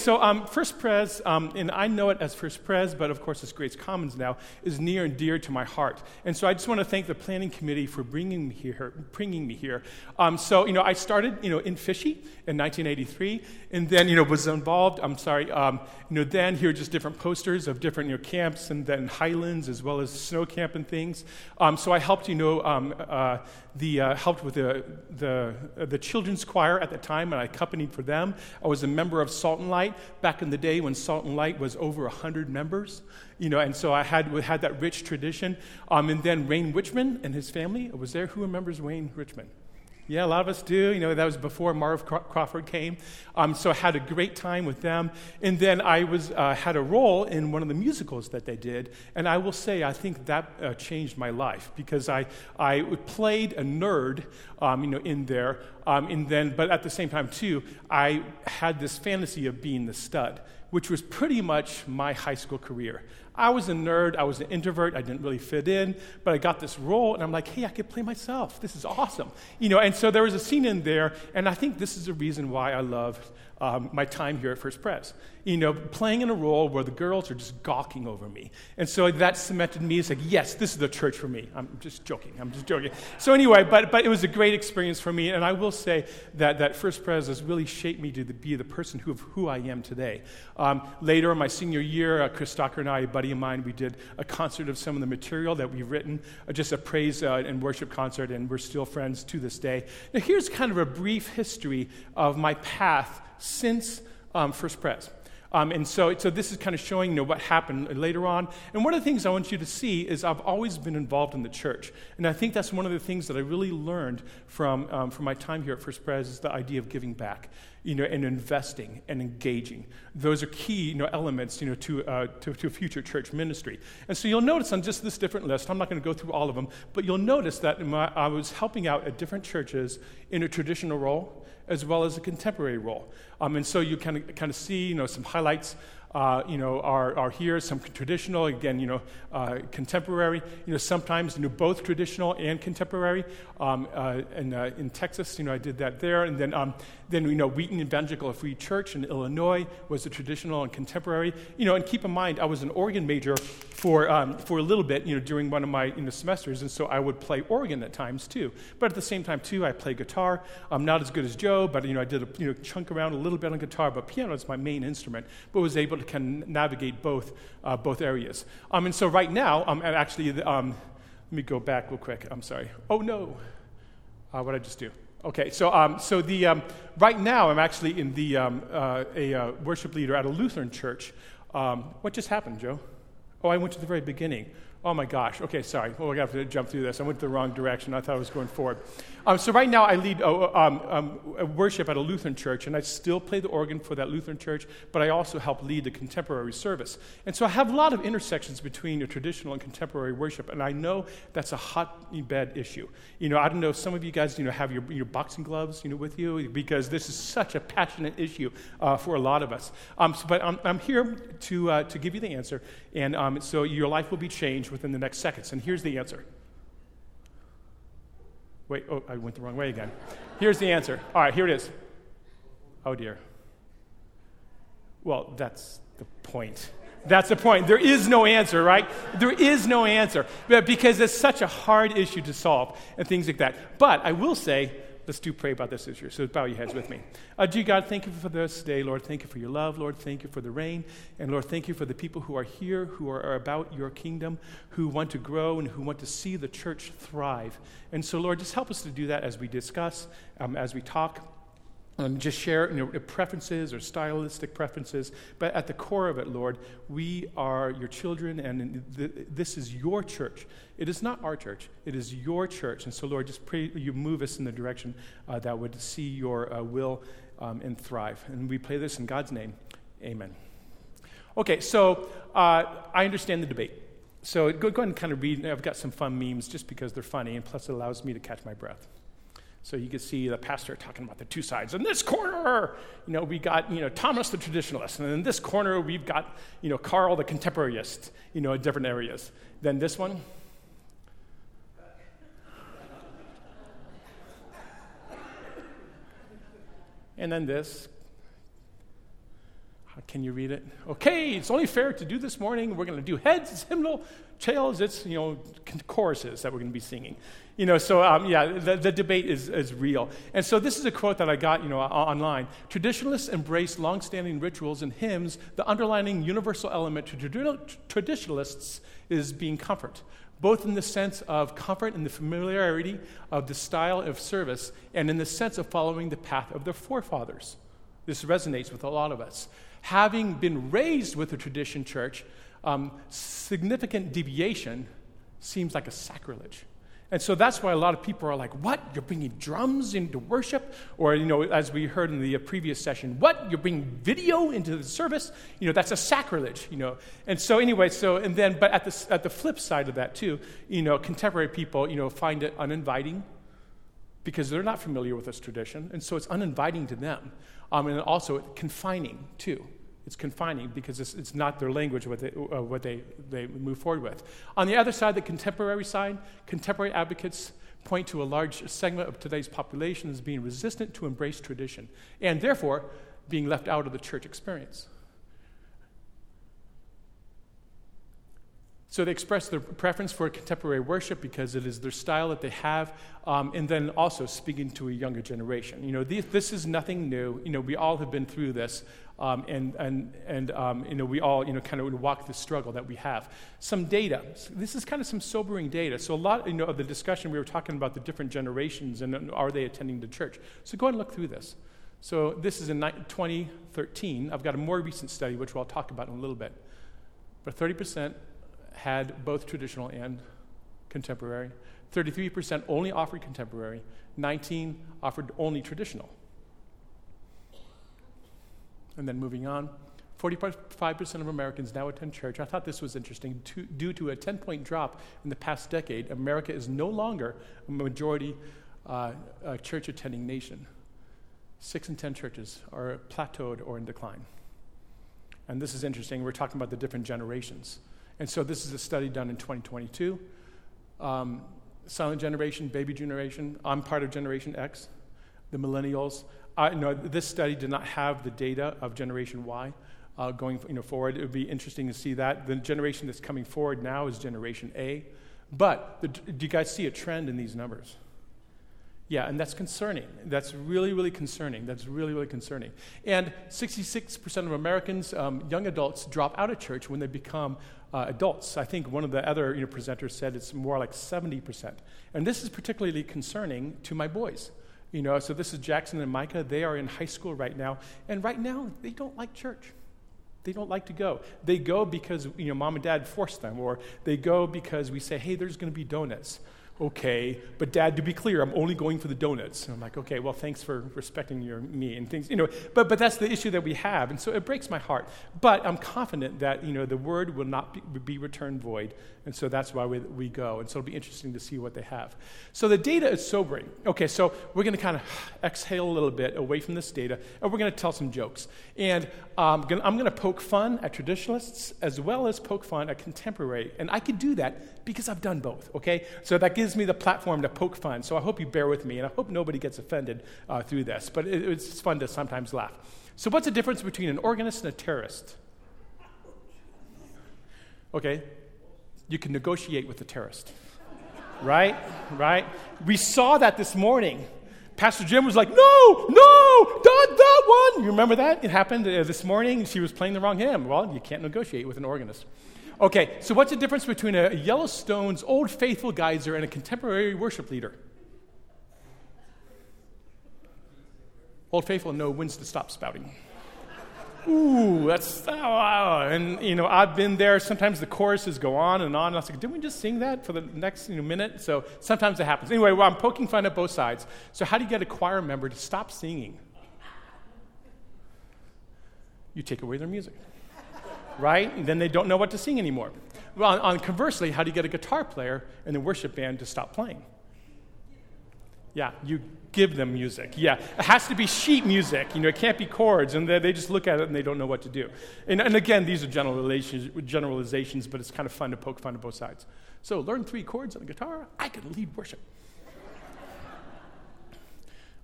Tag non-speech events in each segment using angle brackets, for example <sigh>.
so um, First Pres, um, and I know it as First Pres, but of course it's Grace Commons now, is near and dear to my heart. And so I just want to thank the planning committee for bringing me here. Bringing me here. Um, so you know, I started you know in Fishy in 1983, and then you know was involved. I'm sorry, um, you know, then here just different posters of different you know camps, and then Highlands as well as snow camp and things. Um, so I helped you know um, uh, the uh, helped with the the uh, the children's choir at the time, and I accompanied for them. I was a member of Salt and Light back in the day when Salt and Light was over 100 members, you know, and so I had, had that rich tradition. Um, and then Wayne Richman and his family was there. Who remembers Wayne Richman? Yeah, a lot of us do. You know, that was before Marv Crawford came. Um, so I had a great time with them. And then I was, uh, had a role in one of the musicals that they did. And I will say, I think that uh, changed my life because I, I played a nerd, um, you know, in there. Um, and then, but at the same time, too, I had this fantasy of being the stud, which was pretty much my high school career. I was a nerd, I was an introvert, I didn't really fit in, but I got this role, and I'm like, hey, I could play myself. This is awesome. You know, and so there was a scene in there, and I think this is the reason why I love um, my time here at First Pres. You know, playing in a role where the girls are just gawking over me. And so that cemented me as like, yes, this is the church for me. I'm just joking. I'm just joking. So anyway, but, but it was a great experience for me. And I will say that, that First Pres has really shaped me to be the person who, who I am today. Um, later in my senior year, uh, Chris Stocker and I, a buddy of mine, we did a concert of some of the material that we've written, uh, just a praise uh, and worship concert, and we're still friends to this day. Now, here's kind of a brief history of my path since um, First Pres. Um, and so, so this is kind of showing you know, what happened later on. And one of the things I want you to see is I've always been involved in the church. And I think that's one of the things that I really learned from, um, from my time here at First Pres is the idea of giving back you know, and investing and engaging. Those are key you know, elements you know, to, uh, to, to future church ministry. And so you'll notice on just this different list, I'm not going to go through all of them, but you'll notice that my, I was helping out at different churches in a traditional role as well as a contemporary role. Um, and so you kind of kind of see you know some highlights uh, you know, are, are here, some traditional, again, you know, uh, contemporary, you know, sometimes, you know, both traditional and contemporary. Um, uh, and uh, in Texas, you know, I did that there. And then, um, then, you know, Wheaton Evangelical Free Church in Illinois was the traditional and contemporary. You know, and keep in mind, I was an organ major for, um, for a little bit, you know, during one of my you know, semesters, and so I would play organ at times too. But at the same time too, I play guitar. I'm not as good as Joe, but you know, I did a you know, chunk around a little bit on guitar, but piano is my main instrument, but was able to of navigate both, uh, both areas. Um, and so right now, um, and actually, um, let me go back real quick. I'm sorry. Oh no, uh, what did I just do? Okay, so, um, so the, um, right now I'm actually in the, um, uh, a uh, worship leader at a Lutheran church. Um, what just happened, Joe? Oh, I went to the very beginning. Oh my gosh. Okay, sorry. Well, we have to jump through this. I went the wrong direction. I thought I was going forward. Um, so right now, I lead uh, um, um, worship at a Lutheran church, and I still play the organ for that Lutheran church. But I also help lead the contemporary service, and so I have a lot of intersections between your traditional and contemporary worship. And I know that's a hotbed issue. You know, I don't know. Some of you guys, you know, have your, your boxing gloves, you know, with you because this is such a passionate issue uh, for a lot of us. Um, so, but I'm, I'm, here to uh, to give you the answer, and um, so your life will be changed within the next seconds. And here's the answer. Wait, oh, I went the wrong way again. Here's the answer. All right, here it is. Oh dear. Well, that's the point. That's the point. There is no answer, right? There is no answer because it's such a hard issue to solve and things like that. But I will say, Let's do pray about this issue. So bow your heads with me. Uh, dear God, thank you for this day. Lord, thank you for your love. Lord, thank you for the rain. And Lord, thank you for the people who are here, who are, about your kingdom, who want to grow and who want to see the church thrive. And so, Lord, just help us to do that as we discuss, um, as we talk um, just share you know, preferences or stylistic preferences, but at the core of it, Lord, we are your children, and th- this is your church. It is not our church, it is your church. And so, Lord, just pray you move us in the direction uh, that would see your uh, will um, and thrive. And we pray this in God's name. Amen. Okay, so uh, I understand the debate. So go, go ahead and kind of read. I've got some fun memes just because they're funny, and plus it allows me to catch my breath. So you can see the pastor talking about the two sides. In this corner, you know, we got, you know, Thomas the traditionalist. And in this corner, we've got, you know, Carl the contemporaryist, you know, in different areas. Then this one. and then this. Can you read it? Okay, it's only fair to do this morning. We're going to do heads, it's <laughs> hymnal, tails, it's, you know, choruses that we're going to be singing. You know, so um, yeah, the, the debate is, is real. And so this is a quote that I got, you know, online. Traditionalists embrace long-standing rituals and hymns. The underlying universal element to traditionalists is being comfort, both in the sense of comfort and the familiarity of the style of service, and in the sense of following the path of their forefathers. This resonates with a lot of us having been raised with a tradition church, um, significant deviation seems like a sacrilege. And so that's why a lot of people are like, what? You're bringing drums into worship? Or, you know, as we heard in the previous session, what? You're bringing video into the service? You know, that's a sacrilege, you know. And so, anyway, so, and then, but at the, at the flip side of that, too, you know, contemporary people, you know, find it uninviting because they're not familiar with this tradition. And so it's uninviting to them. Um, and also confining, too. It's confining because it's, it's not their language what, they, uh, what they, they move forward with. On the other side, the contemporary side, contemporary advocates point to a large segment of today's population as being resistant to embrace tradition and therefore being left out of the church experience. So they express their preference for contemporary worship because it is their style that they have, um, and then also speaking to a younger generation. You know, this is nothing new. You know, we all have been through this, um, and, and, and um, you know, we all you know, kind of walk the struggle that we have. Some data. This is kind of some sobering data. So a lot you know, of the discussion, we were talking about the different generations and are they attending the church. So go and look through this. So this is in 2013. I've got a more recent study, which we'll talk about in a little bit. But 30% had both traditional and contemporary. 33% only offered contemporary. 19 offered only traditional. And then moving on, 45% of Americans now attend church. I thought this was interesting. To, due to a 10 point drop in the past decade, America is no longer a majority uh, church attending nation. Six in 10 churches are plateaued or in decline. And this is interesting. We're talking about the different generations. And so this is a study done in 2022. Um, silent generation, baby generation. I'm part of Generation X, the millennials. I, no, this study did not have the data of Generation Y. Uh, going you know, forward, it would be interesting to see that. The generation that's coming forward now is Generation A. But the, do you guys see a trend in these numbers? Yeah, and that's concerning. That's really, really concerning. That's really, really concerning. And 66% of Americans, um, young adults, drop out of church when they become uh, adults. I think one of the other you know, presenters said it's more like 70%. And this is particularly concerning to my boys. You know, so this is Jackson and Micah. They are in high school right now. And right now, they don't like church. They don't like to go. They go because, you know, mom and dad force them, or they go because we say, hey, there's going to be donuts okay, but dad, to be clear, I'm only going for the donuts. And I'm like, okay, well, thanks for respecting your me and things, you know, but, but that's the issue that we have. And so it breaks my heart. But I'm confident that, you know, the word will not be, be returned void. And so that's why we, we go. And so it'll be interesting to see what they have. So the data is sobering. Okay, so we're going to kind of exhale a little bit away from this data, and we're going to tell some jokes. And um, I'm going to poke fun at traditionalists as well as poke fun at contemporary. And I can do that because I've done both, okay? So that gives me the platform to poke fun. So I hope you bear with me, and I hope nobody gets offended uh, through this. But it, it's fun to sometimes laugh. So, what's the difference between an organist and a terrorist? Okay, you can negotiate with the terrorist. right? Right? We saw that this morning. Pastor Jim was like, no, no, that, that one. You remember that? It happened uh, this morning. She was playing the wrong hymn. Well, you can't negotiate with an organist. Okay, so what's the difference between a Yellowstone's old faithful geyser and a contemporary worship leader? Old faithful know when's to stop spouting. Ooh, that's, oh, wow. And, you know, I've been there. Sometimes the choruses go on and on. And I was like, didn't we just sing that for the next you know, minute? So sometimes it happens. Anyway, well, I'm poking fun at both sides. So, how do you get a choir member to stop singing? You take away their music, right? And then they don't know what to sing anymore. Well, on, on conversely, how do you get a guitar player in the worship band to stop playing? Yeah, you give them music. Yeah, it has to be sheet music. You know, it can't be chords, and they, they just look at it and they don't know what to do. And, and again, these are generalizations, but it's kind of fun to poke fun at both sides. So, learn three chords on the guitar. I can lead worship.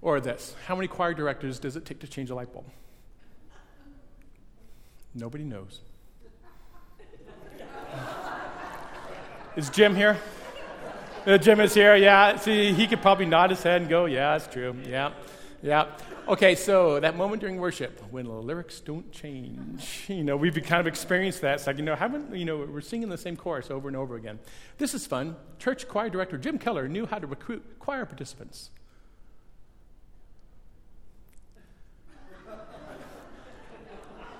or this: How many choir directors does it take to change a light bulb? Nobody knows. Is Jim here? Uh, Jim is here, yeah. See, he could probably nod his head and go, yeah, it's true. Yeah, yeah. Okay, so that moment during worship when the lyrics don't change. <laughs> You know, we've kind of experienced that. It's like, you know, haven't, you know, we're singing the same chorus over and over again. This is fun. Church choir director Jim Keller knew how to recruit choir participants.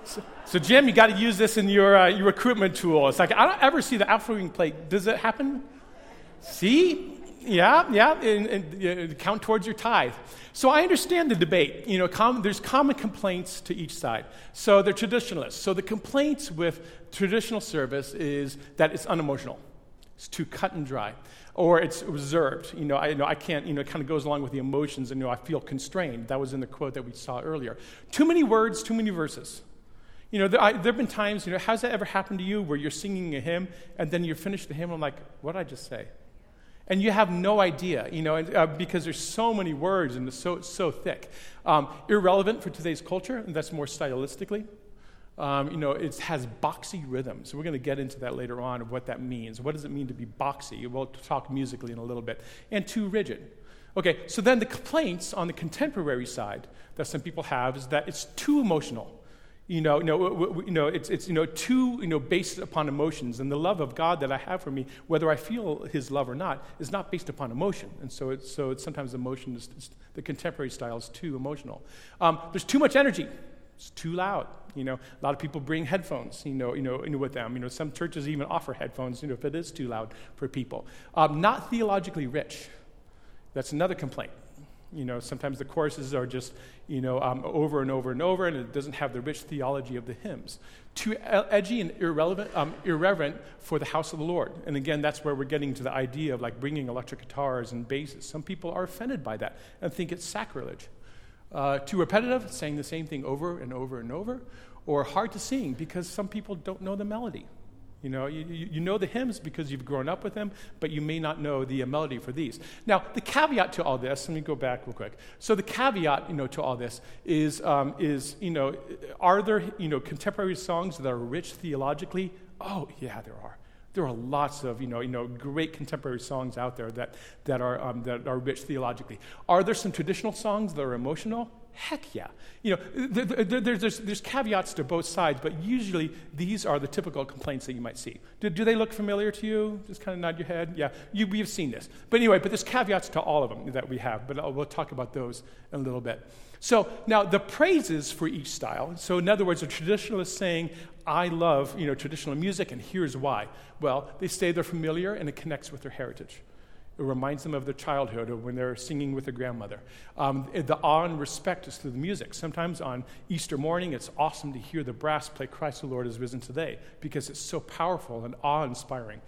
So, so, Jim, you got to use this in your, uh, your recruitment tool. It's like, I don't ever see the offering plate. Does it happen? See? Yeah, yeah, and, and uh, count towards your tithe. So I understand the debate. You know, com- there's common complaints to each side. So they're traditionalists. So the complaints with traditional service is that it's unemotional. It's too cut and dry, or it's reserved. You know, I, you know, I can't. You know, it kind of goes along with the emotions, and you know, I feel constrained. That was in the quote that we saw earlier. Too many words, too many verses. You know, there, have been times. You know, has that ever happened to you where you're singing a hymn and then you're finished the hymn? and I'm like, what did I just say? and you have no idea, you know, uh, because there's so many words and it's so, so thick. Um, irrelevant for today's culture, and that's more stylistically. Um, you know, it has boxy rhythm. So we're going to get into that later on of what that means. What does it mean to be boxy? We'll talk musically in a little bit. And too rigid. Okay, so then the complaints on the contemporary side that some people have is that it's too emotional. You know, you know, you know, it's, it's you know, too you know, based upon emotions. And the love of God that I have for me, whether I feel his love or not, is not based upon emotion. And so, it's, so it's sometimes emotion is, the contemporary style is too emotional. Um, there's too much energy. It's too loud. You know, a lot of people bring headphones, you know, you know, with them. You know, some churches even offer headphones, you know, if it is too loud for people. Um, not theologically rich. That's another complaint. You know, sometimes the choruses are just, you know, um, over and over and over, and it doesn't have the rich theology of the hymns. Too edgy and irrelevant, um, irreverent for the house of the Lord. And again, that's where we're getting to the idea of like bringing electric guitars and basses. Some people are offended by that and think it's sacrilege. Uh, too repetitive, saying the same thing over and over and over, or hard to sing because some people don't know the melody. You know, you, you know the hymns because you've grown up with them, but you may not know the melody for these. Now, the caveat to all this, let me go back real quick. So the caveat, you know, to all this is, um, is you know, are there, you know, contemporary songs that are rich theologically? Oh, yeah, there are. There are lots of, you know, you know, great contemporary songs out there that, that, are, um, that are rich theologically. Are there some traditional songs that are emotional? Heck yeah. You know, there's, there's, there's, caveats to both sides, but usually these are the typical complaints that you might see. Do, do they look familiar to you? Just kind of nod your head. Yeah, you, we've seen this. But anyway, but there's caveats to all of them that we have, but I'll, we'll talk about those in a little bit. So now the praises for each style. So in other words, a traditionalist saying, I love you know, traditional music, and here's why. Well, they say they're familiar and it connects with their heritage. It reminds them of their childhood or when they're singing with their grandmother. Um, the awe and respect is through the music. Sometimes on Easter morning, it's awesome to hear the brass play Christ the Lord is risen today because it's so powerful and awe inspiring.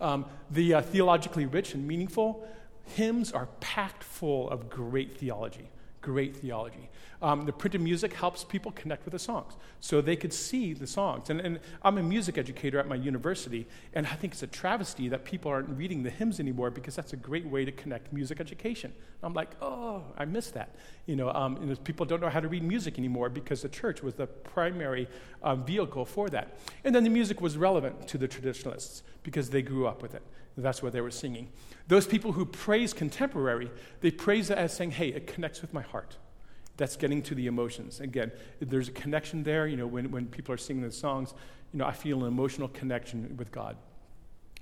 Um, the uh, theologically rich and meaningful hymns are packed full of great theology great theology. Um, the printed music helps people connect with the songs so they could see the songs. And, and, I'm a music educator at my university, and I think it's a travesty that people aren't reading the hymns anymore because that's a great way to connect music education. I'm like, oh, I miss that. You know, um, you know people don't know how to read music anymore because the church was the primary um, vehicle for that. And then the music was relevant to the traditionalists because they grew up with it. That's what they were singing. Those people who praise contemporary, they praise it as saying, hey, it connects with my heart. That's getting to the emotions. Again, there's a connection there. You know, when, when people are singing the songs, you know, I feel an emotional connection with God.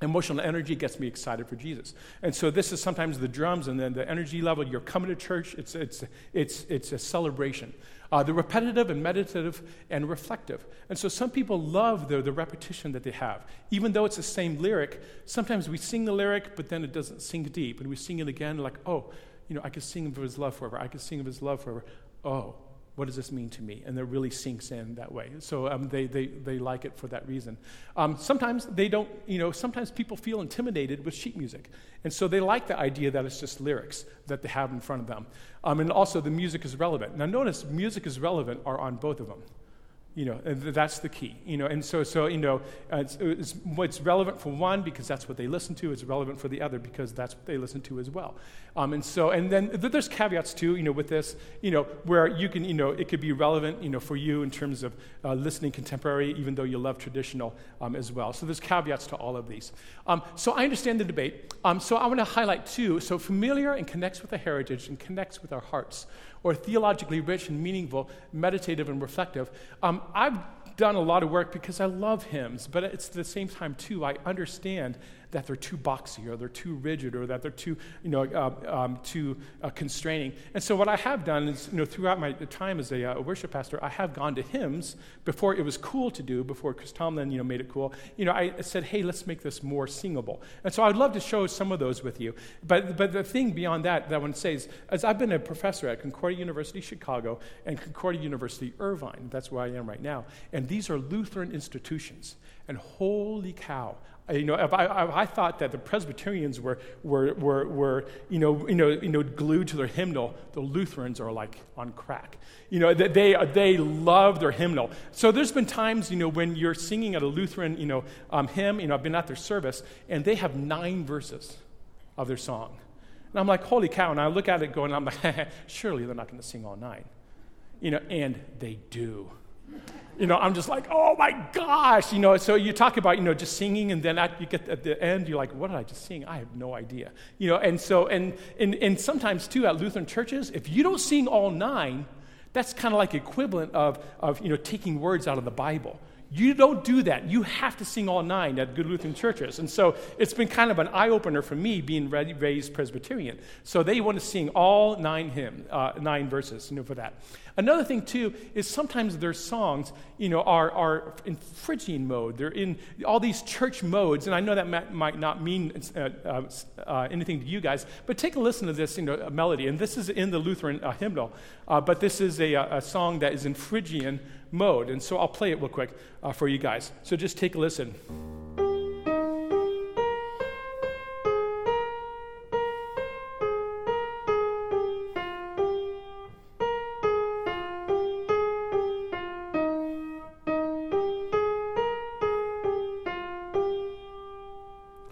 Emotional energy gets me excited for Jesus. And so this is sometimes the drums and then the energy level. You're coming to church, it's, it's, it's, it's a celebration. Uh, the repetitive and meditative and reflective. And so some people love the, the repetition that they have. Even though it's the same lyric, sometimes we sing the lyric, but then it doesn't sink deep. And we sing it again, like, oh, you know, I could sing of his love forever. I could sing of his love forever. Oh, what does this mean to me? And it really sinks in that way. So um, they, they, they like it for that reason. Um, sometimes they don't, you know, sometimes people feel intimidated with sheet music. And so they like the idea that it's just lyrics that they have in front of them. Um, and also the music is relevant. Now notice music is relevant are on both of them. You know, that's the key. You know, and so, so you know, uh, it's, it's, it's, relevant for one because that's what they listen to. It's relevant for the other because that's what they listen to as well. Um, and so, and then there's caveats too. You know, with this, you know, where you can, you know, it could be relevant, you know, for you in terms of uh, listening contemporary, even though you love traditional um, as well. So there's caveats to all of these. Um, so I understand the debate. Um, so I want to highlight too. So familiar and connects with the heritage and connects with our hearts or theologically rich and meaningful, meditative and reflective. Um, I've done a lot of work because I love hymns, but it's at the same time, too, I understand that they're too boxy or they're too rigid or that they're too, you know, uh, um, too uh, constraining. And so what I have done is, you know, throughout my time as a, uh, worship pastor, I have gone to hymns before it was cool to do, before Chris Tomlin, you know, made it cool. You know, I said, hey, let's make this more singable. And so I'd love to show some of those with you. But, but the thing beyond that that I want to say is, as I've been a professor at Concordia University Chicago and Concordia University Irvine, that's where I am right now, and these are Lutheran institutions. And holy cow, you know, if I, if I, thought that the Presbyterians were, were, were, were you, know, you, know, you know, glued to their hymnal, the Lutherans are like on crack. You know, they, they love their hymnal. So there's been times, you know, when you're singing at a Lutheran, you know, um, hymn, you know, I've been at their service, and they have nine verses of their song. And I'm like, holy cow. And I look at it going, I'm like, <laughs> surely they're not going to sing all nine. You know, and they do you know, I'm just like, oh my gosh, you know. So you talk about, you know, just singing, and then at, you get at the end, you're like, what did I just sing? I have no idea, you know. And so, and and, and sometimes too at Lutheran churches, if you don't sing all nine, that's kind of like equivalent of of you know taking words out of the Bible. You don't do that. You have to sing all nine at good Lutheran churches. And so it's been kind of an eye opener for me being raised Presbyterian. So they want to sing all nine hymn, uh, nine verses, you know, for that. Another thing, too, is sometimes their songs, you know, are, are in Phrygian mode. They're in all these church modes, and I know that might, might not mean uh, uh, uh, anything to you guys, but take a listen to this, you know, melody. And this is in the Lutheran uh, hymnal, uh, but this is a, a, song that is in Phrygian mode. And so I'll play it real quick uh, for you guys. So just take a listen.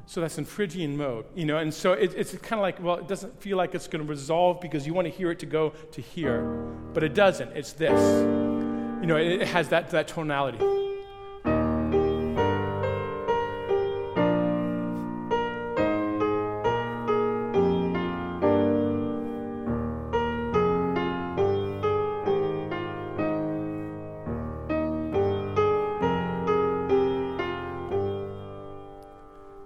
So that's in Phrygian mode, you know, and so it, it's kind of like, well, it doesn't feel like it's going to resolve because you want to hear it to go to here, but it doesn't. It's this, you know, it, has that, that tonality.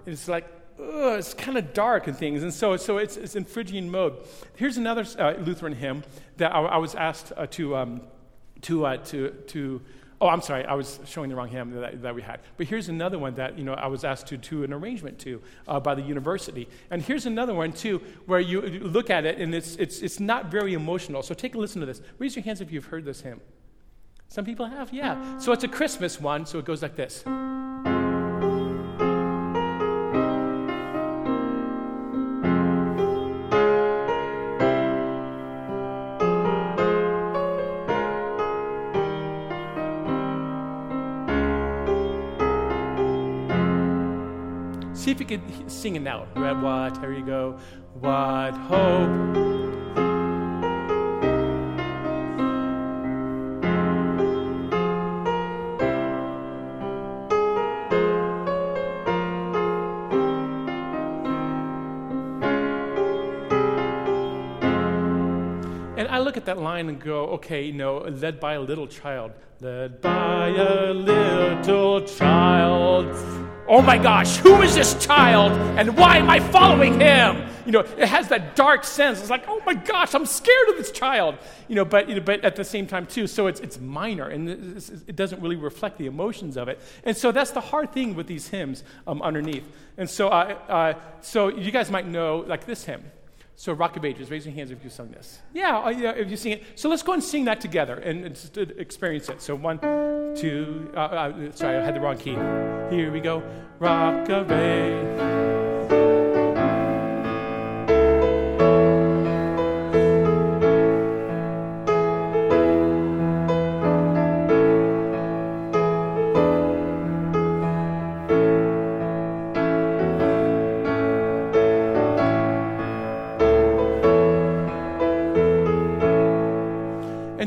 it's like, ugh, it's kind of dark and things. And so, so it's, it's in Phrygian mode. Here's another uh, Lutheran hymn that I, I was asked uh, to, um, to, uh, to, to, oh, I'm sorry, I was showing the wrong hymn that, that we had. But here's another one that, you know, I was asked to do an arrangement to uh, by the university. And here's another one, too, where you look at it and it's, it's, it's not very emotional. So take a listen to this. Raise your hands if you've heard this hymn. Some people have, yeah. So it's a Christmas one, so it goes like this. Could sing it now. Red what? Here you go. What hope. And I look at that line and go, okay, you know, led by a little child. Led by a little child oh my gosh, who is this child and why am I following him? You know, it has that dark sense. It's like, oh my gosh, I'm scared of this child. You know, but, you know, but at the same time, too, so it's, it's minor and it doesn't really reflect the emotions of it. And so that's the hard thing with these hymns um, underneath. And so, uh, uh, so you guys might know, like this hymn. So, Rock of Ages, raise your hands if you've sung this. Yeah, uh, yeah, if you sing it. So, let's go and sing that together and, and just experience it. So, one, two, uh, uh, sorry, I had the wrong key. Here we go. Rock of Ages.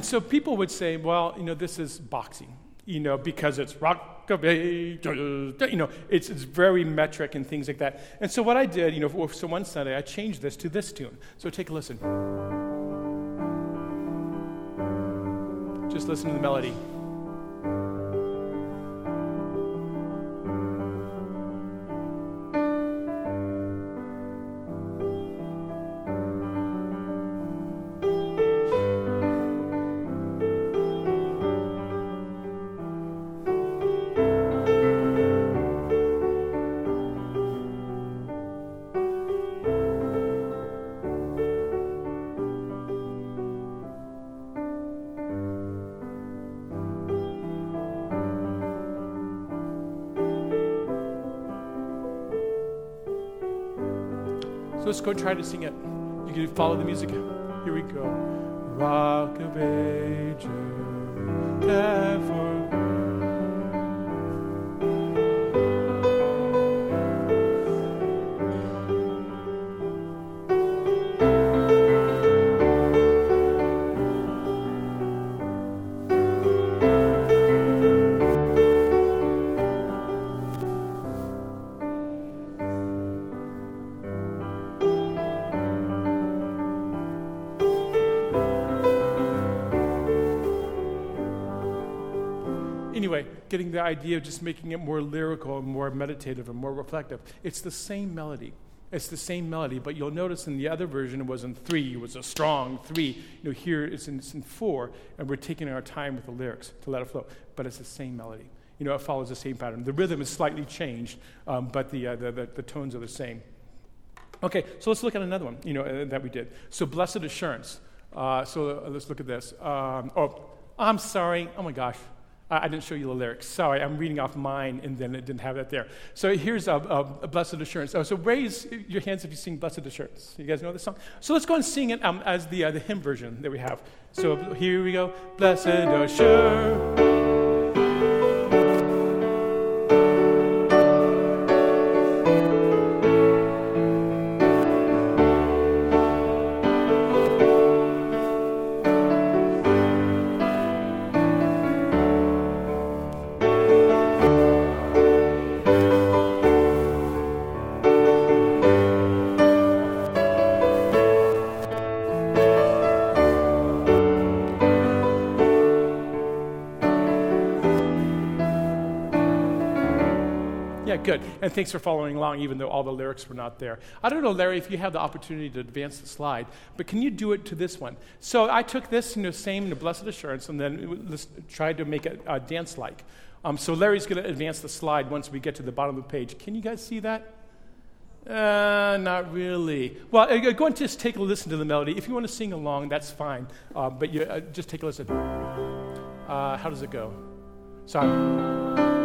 And so people would say, well, you know, this is boxing, you know, because it's rockabye, you know, it's, it's very metric and things like that. And so what I did, you know, so one Sunday I changed this to this tune. So take a listen. Just listen to the melody. So let's go try to sing it. You can follow the music. Here we go. Rock of ages, ever the idea of just making it more lyrical and more meditative and more reflective. It's the same melody. It's the same melody, but you'll notice in the other version it was in three. It was a strong three. You know, here it's in, it's in four, and we're taking our time with the lyrics to let it flow. But it's the same melody. You know, it follows the same pattern. The rhythm is slightly changed, um, but the, uh, the, the, the, tones are the same. Okay, so let's look at another one. You know uh, that we did. So blessed assurance. Uh, so uh, let's look at this. Um, oh, I'm sorry. Oh my gosh. I didn't show you the lyrics. Sorry, I'm reading off mine and then it didn't have that there. So here's a, a, a Blessed Assurance. Oh, so raise your hands if you sing Blessed Assurance. You guys know this song? So let's go and sing it um, as the, uh, the hymn version that we have. So here we go. Blessed Assurance. Good. And thanks for following along, even though all the lyrics were not there. I don't know, Larry, if you have the opportunity to advance the slide, but can you do it to this one? So I took this, you know, same, you Blessed Assurance, and then tried to make it uh, dance like. Um, so Larry's going to advance the slide once we get to the bottom of the page. Can you guys see that? Uh, not really. Well, uh, go and just take a listen to the melody. If you want to sing along, that's fine. Uh, but you, uh, just take a listen. Uh, how does it go? Sorry.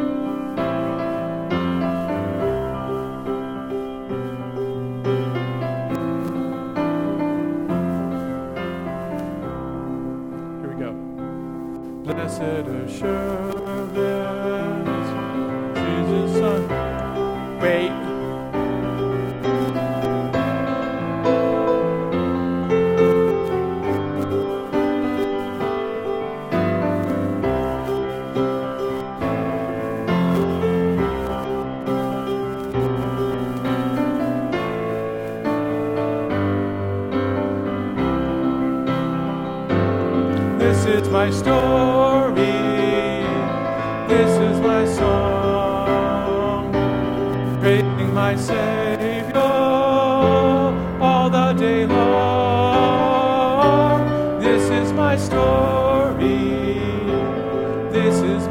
Assurance, Jesus'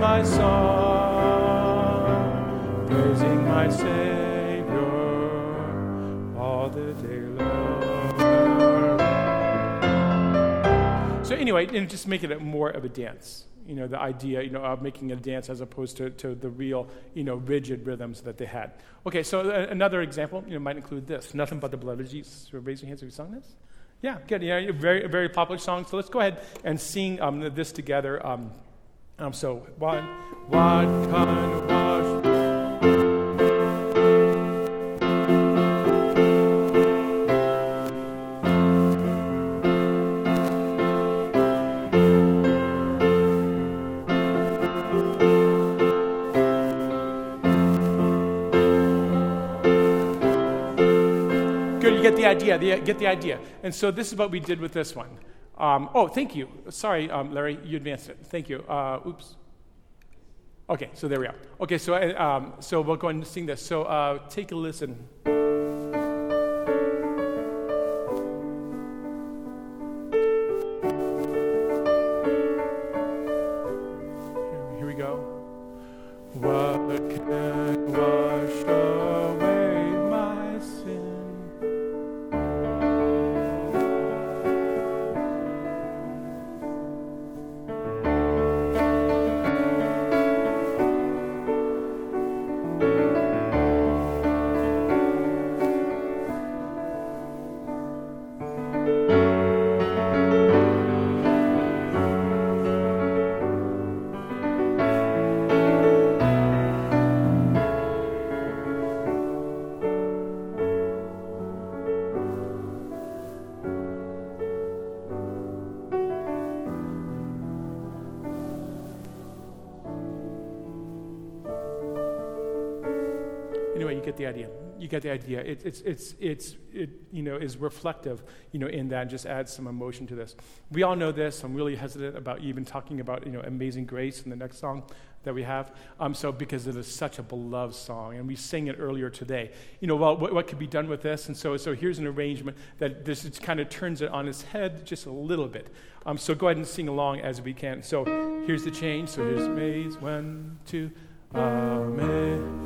my song, praising my Savior all the day long. So, anyway, and just making it more of a dance you know, the idea, you know, of making a dance as opposed to, to the real, you know, rigid rhythms that they had. Okay, so uh, another example, you know, might include this, Nothing But the Blood of Jesus. Raise your hands if you sung this. Yeah, good. Yeah, very, very popular song. So let's go ahead and sing um, this together. Um, um, so, what, what kind of wash? Good, you get the idea. The, get the idea. And so this is what we did with this one. Um, oh, thank you. Sorry, um, Larry, you advanced it. Thank you. Uh, oops. Okay, so there we are. Okay, so um, so we'll go and sing this. So uh, take a listen. The idea. You get the idea. It, it's, it's, it's, it, you know, is reflective, you know, in that and just adds some emotion to this. We all know this. I'm really hesitant about even talking about, you know, Amazing Grace in the next song that we have. Um, so because it is such a beloved song, and we sang it earlier today. You know, well, what, what could be done with this? And so, so here's an arrangement that this kind of turns it on its head just a little bit. Um, so go ahead and sing along as we can. So here's the change. So here's Maze, one, two, Amen.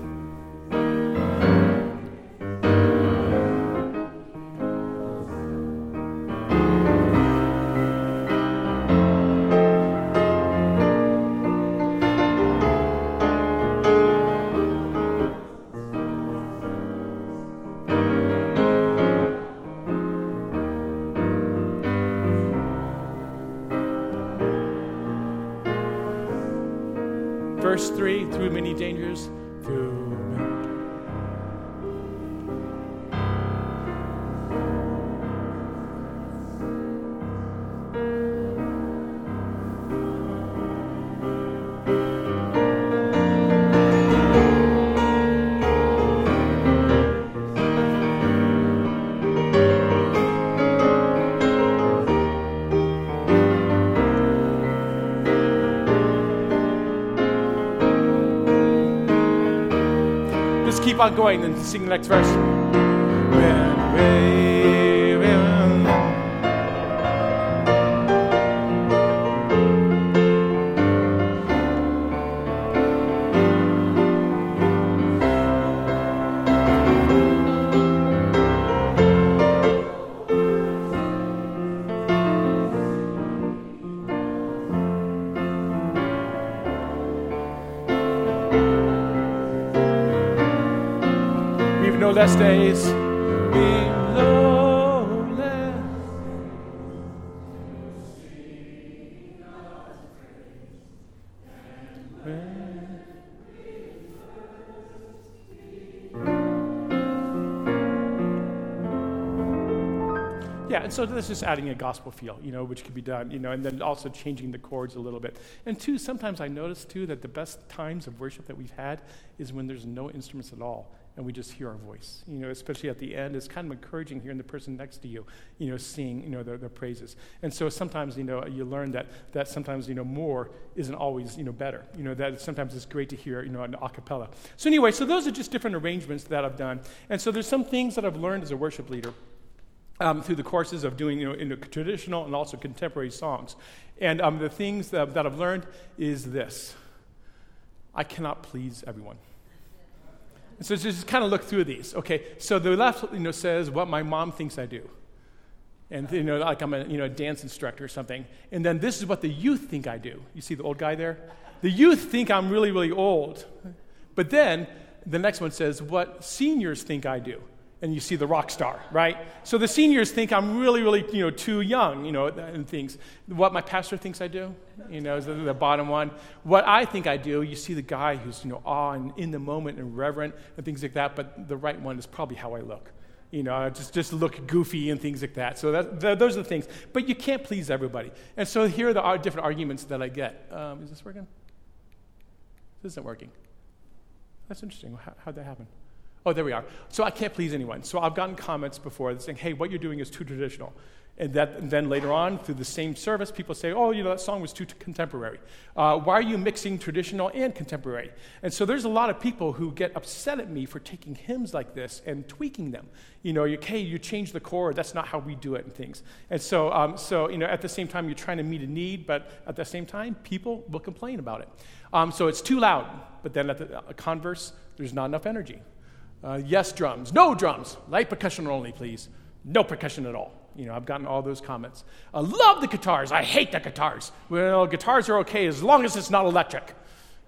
Keep on going and sing the next verse. And so this is just adding a gospel feel, you know, which can be done, you know, and then also changing the chords a little bit. And two, sometimes I notice too that the best times of worship that we've had is when there's no instruments at all and we just hear our voice. You know, especially at the end, it's kind of encouraging hearing the person next to you, you know, sing, you know, their, their praises. And so sometimes, you know, you learn that, that sometimes, you know, more isn't always, you know, better. You know, that sometimes it's great to hear, you know, an a cappella. So anyway, so those are just different arrangements that I've done. And so there's some things that I've learned as a worship leader. Um, through the courses of doing you know, traditional and also contemporary songs. And um, the things that, that I've learned is this I cannot please everyone. So just kind of look through these. Okay, so the left you know, says what my mom thinks I do. And you know, like I'm a you know, a dance instructor or something. And then this is what the youth think I do. You see the old guy there? The youth think I'm really, really old. But then the next one says what seniors think I do and you see the rock star, right? So the seniors think I'm really, really, you know, too young, you know, and things. What my pastor thinks I do, you know, is the, the bottom one. What I think I do, you see the guy who's, you know, awe and in the moment and reverent and things like that. But the right one is probably how I look. You know, I just, just look goofy and things like that. So that, those are the things. But you can't please everybody. And so here are the different arguments that I get. Um, is this working? This isn't working. That's interesting. How, how'd that happen? Oh, there we are. So I can't please anyone. So I've gotten comments before saying, hey, what you're doing is too traditional. And, that, and then later on, through the same service, people say, oh, you know, that song was too t- contemporary. Uh, why are you mixing traditional and contemporary? And so there's a lot of people who get upset at me for taking hymns like this and tweaking them. You know, you, hey, you change the chord, that's not how we do it and things. And so, um, so, you know, at the same time, you're trying to meet a need, but at the same time, people will complain about it. Um, so it's too loud, but then at the uh, converse, there's not enough energy. Uh, yes, drums. No drums. Light percussion only, please. No percussion at all. You know, I've gotten all those comments. I love the guitars. I hate the guitars. Well, guitars are okay as long as it's not electric.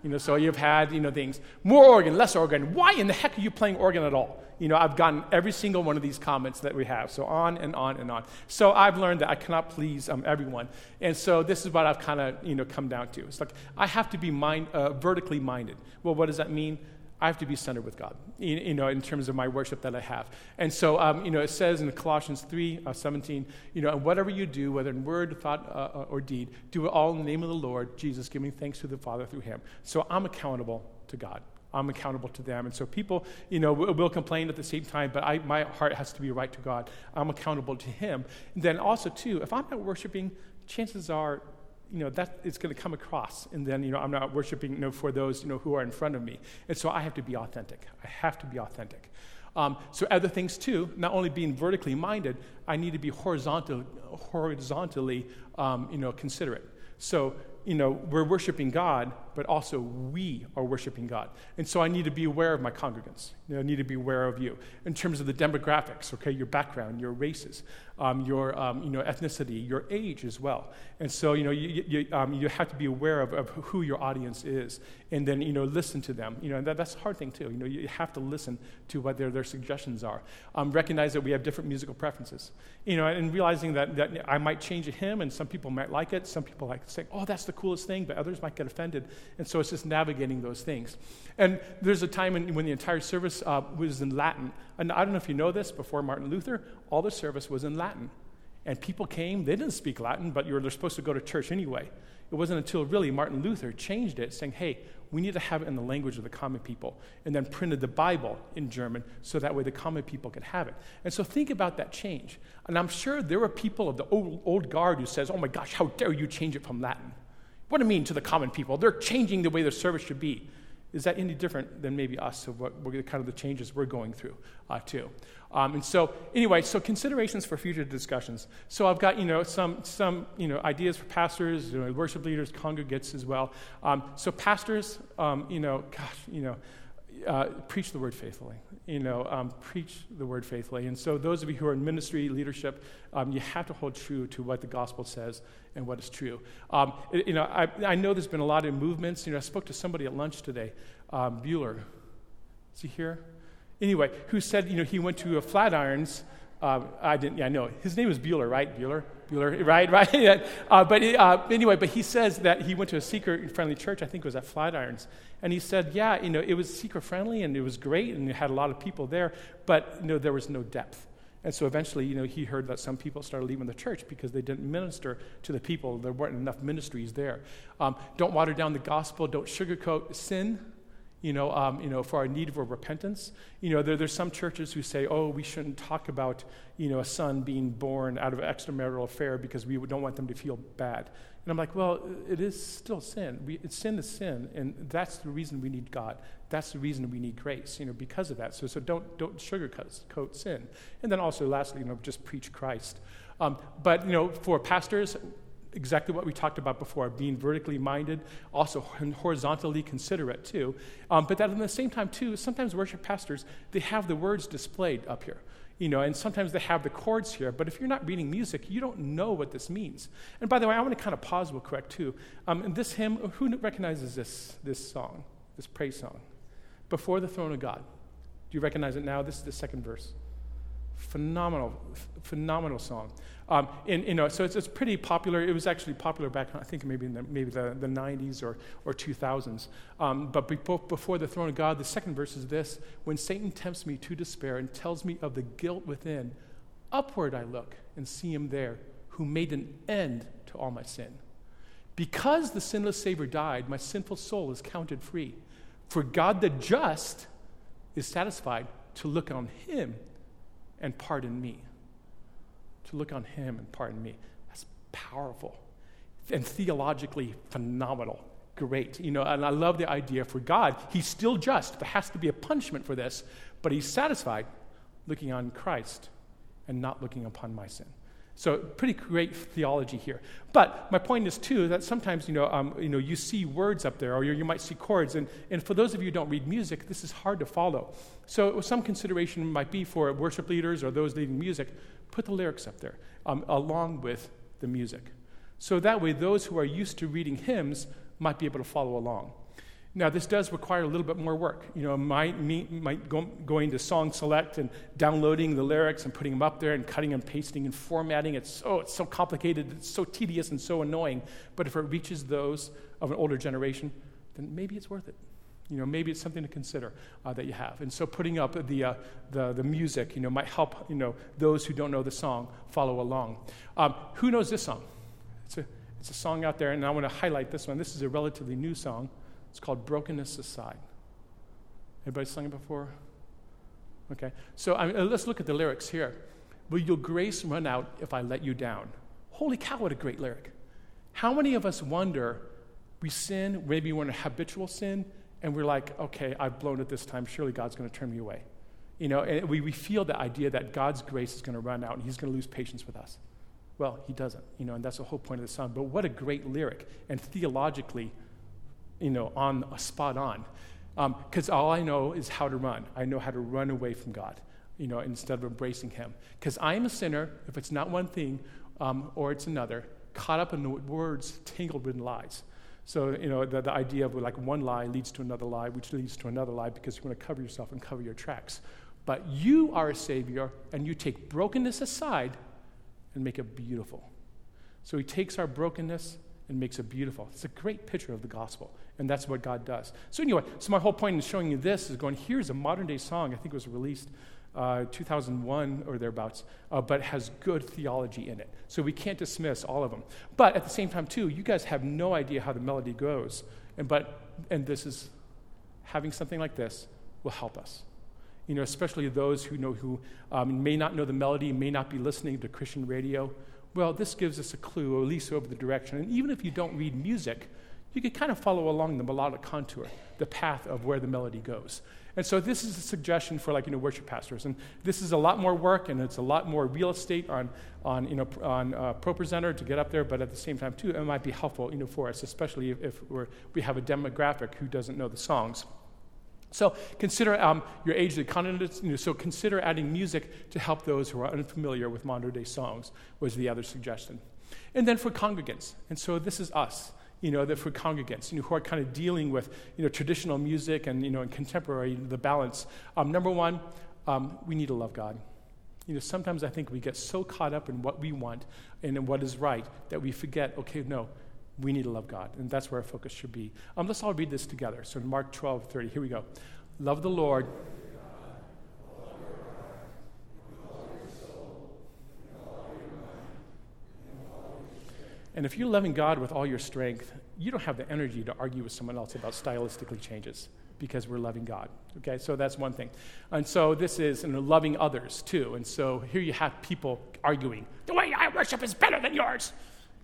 You know, so you've had, you know, things. More organ, less organ. Why in the heck are you playing organ at all? You know, I've gotten every single one of these comments that we have. So on and on and on. So I've learned that I cannot please um, everyone. And so this is what I've kind of, you know, come down to. It's like I have to be mind, uh, vertically minded. Well, what does that mean? I have to be centered with God, you know, in terms of my worship that I have. And so, um, you know, it says in Colossians 3 uh, 17, you know, and whatever you do, whether in word, thought, uh, uh, or deed, do it all in the name of the Lord, Jesus, giving thanks to the Father through him. So I'm accountable to God. I'm accountable to them. And so people, you know, will, complain at the same time, but I, my heart has to be right to God. I'm accountable to him. And then also, too, if I'm not worshiping, chances are you know, that is going to come across. And then, you know, I'm not worshiping, you know, for those, you know, who are in front of me. And so I have to be authentic. I have to be authentic. Um, so other things too, not only being vertically minded, I need to be horizontal, horizontally, um, you know, considerate. So you know, we're worshiping God, but also we are worshiping God. And so I need to be aware of my congregants. You know, I need to be aware of you in terms of the demographics, okay, your background, your races, um, your um, you know, ethnicity, your age as well. And so, you know, you, you, um, you have to be aware of, of who your audience is and then, you know, listen to them. You know, and that, that's a hard thing too. You know, you have to listen to what their, their suggestions are. Um, recognize that we have different musical preferences. You know, and realizing that, that I might change a hymn and some people might like it. Some people like to say, oh, that's the coolest thing, but others might get offended. And so it's just navigating those things. And there's a time when, the entire service uh, was in Latin. And I don't know if you know this, before Martin Luther, all the service was in Latin. And people came, they didn't speak Latin, but they're supposed to go to church anyway. It wasn't until really Martin Luther changed it, saying, hey, we need to have it in the language of the common people, and then printed the Bible in German so that way the common people could have it. And so think about that change. And I'm sure there were people of the old, old guard who says, oh my gosh, how dare you change it from Latin? What you mean to the common people? They're changing the way their service should be. Is that any different than maybe us of what kind of the changes we're going through uh, too? Um, and so, anyway, so considerations for future discussions. So I've got you know some some you know ideas for pastors, you know, worship leaders, congregates as well. Um, so pastors, um, you know, gosh, you know, uh, preach the word faithfully. You know, um, preach the word faithfully. And so, those of you who are in ministry leadership, um, you have to hold true to what the gospel says and what is true. Um, it, you know, I, I, know there's been a lot of movements. You know, I spoke to somebody at lunch today, um, Bueller. Is he here? Anyway, who said you know he went to Flatirons uh, I didn't, yeah, I know. His name is Bueller, right? Bueller? Bueller, <laughs> right, right? <laughs> uh, but uh, anyway, but he says that he went to a seeker friendly church, I think it was at Flatirons. And he said, yeah, you know, it was seeker friendly and it was great and it had a lot of people there, but, you know, there was no depth. And so eventually, you know, he heard that some people started leaving the church because they didn't minister to the people. There weren't enough ministries there. Um, don't water down the gospel. Don't sugarcoat sin you know, um, you know, for our need for repentance. You know, there, there's some churches who say, oh, we shouldn't talk about, you know, a son being born out of an extramarital affair because we don't want them to feel bad. And I'm like, well, it is still sin. We, it's sin is sin, and that's the reason we need God. That's the reason we need grace, you know, because of that. So, so don't, don't sugarcoat sin. And then also, lastly, you know, just preach Christ. Um, but, you know, for pastors, exactly what we talked about before being vertically minded, also horizontally considerate too. Um, but that at the same time, too, sometimes worship pastors, they have the words displayed up here. You know, and sometimes they have the chords here, but if you're not reading music, you don't know what this means. And by the way, I want to kind of pause real quick too. Um, in this hymn, who recognizes this, this song, this praise song? Before the throne of God. Do you recognize it now? This is the second verse. Phenomenal, phenomenal song. Um, and, you know, so it's, it's pretty popular. It was actually popular back, I think, maybe in the, maybe the, the 90s or, or 2000s. Um, but before the throne of God, the second verse is this When Satan tempts me to despair and tells me of the guilt within, upward I look and see him there who made an end to all my sin. Because the sinless Savior died, my sinful soul is counted free. For God the just is satisfied to look on him and pardon me. To look on him and pardon me. That's powerful and theologically phenomenal. Great. You know, and I love the idea for God, he's still just. There has to be a punishment for this, but he's satisfied looking on Christ and not looking upon my sin. So pretty great theology here. But my point is too that sometimes you know, um, you know you see words up there, or you, you, might see chords, and, and for those of you who don't read music, this is hard to follow. So some consideration might be for worship leaders or those leading music, put the lyrics up there um, along with the music. So that way, those who are used to reading hymns might be able to follow along. Now, this does require a little bit more work. You know, my, me, my go, going to Song Select and downloading the lyrics and putting them up there and cutting and pasting and formatting. It's so, it's so complicated, it's so tedious and so annoying. But if it reaches those of an older generation, then maybe it's worth it. You know, maybe it's something to consider uh, that you have. And so putting up the, uh, the, the music, you know, might help, you know, those who don't know the song follow along. Um, who knows this song? It's a, it's a song out there, and I want to highlight this one. This is a relatively new song. It's called Brokenness Aside. Anybody sung it before? Okay. So I mean, uh, let's look at the lyrics here. Will your grace run out if I let you down? Holy cow, what a great lyric. How many of us wonder we sin, maybe we're in a habitual sin, and we're like, okay, I've blown it this time. Surely God's going to turn me away. You know, and we, we feel the idea that God's grace is going to run out and he's going to lose patience with us. Well, he doesn't, you know, and that's the whole point of the song. But what a great lyric, and theologically, you know, on a spot on. Because um, all I know is how to run. I know how to run away from God, you know, instead of embracing Him. Because I am a sinner, if it's not one thing um, or it's another, caught up in the words tangled with lies. So, you know, the, the idea of like one lie leads to another lie, which leads to another lie because you want to cover yourself and cover your tracks. But you are a Savior, and you take brokenness aside and make it beautiful. So He takes our brokenness and makes it beautiful. It's a great picture of the gospel, and that's what God does. So, anyway, so my whole point in showing you this is going here's a modern day song, I think it was released uh, 2001 or thereabouts, uh, but has good theology in it. So we can't dismiss all of them. But at the same time, too, you guys have no idea how the melody goes. And, but, and this is, having something like this will help us. You know, especially those who know who um, may not know the melody, may not be listening to Christian radio. Well, this gives us a clue, or at least over the direction. And even if you don't read music, you can kind of follow along the melodic contour, the path of where the melody goes. And so this is a suggestion for like, you know, worship pastors. And this is a lot more work and it's a lot more real estate on, on you know, on uh, ProPresenter to get up there, but at the same time too, it might be helpful, you know, for us, especially if, if we have a demographic who doesn't know the songs. So consider um, your age, the content. You know, so consider adding music to help those who are unfamiliar with modern day songs. Was the other suggestion, and then for congregants. And so this is us. You know, that for congregants, you know, who are kind of dealing with you know traditional music and you know and contemporary the balance. Um, number one, um, we need to love God. You know, sometimes I think we get so caught up in what we want and in what is right that we forget. Okay, no, we need to love God. And that's where our focus should be. Um, let's all read this together. So in Mark 12, 30, here we go. Love the Lord. And if you're loving God with all your strength, you don't have the energy to argue with someone else about stylistically changes because we're loving God. Okay, so that's one thing. And so this is and loving others too. And so here you have people arguing, the way I worship is better than yours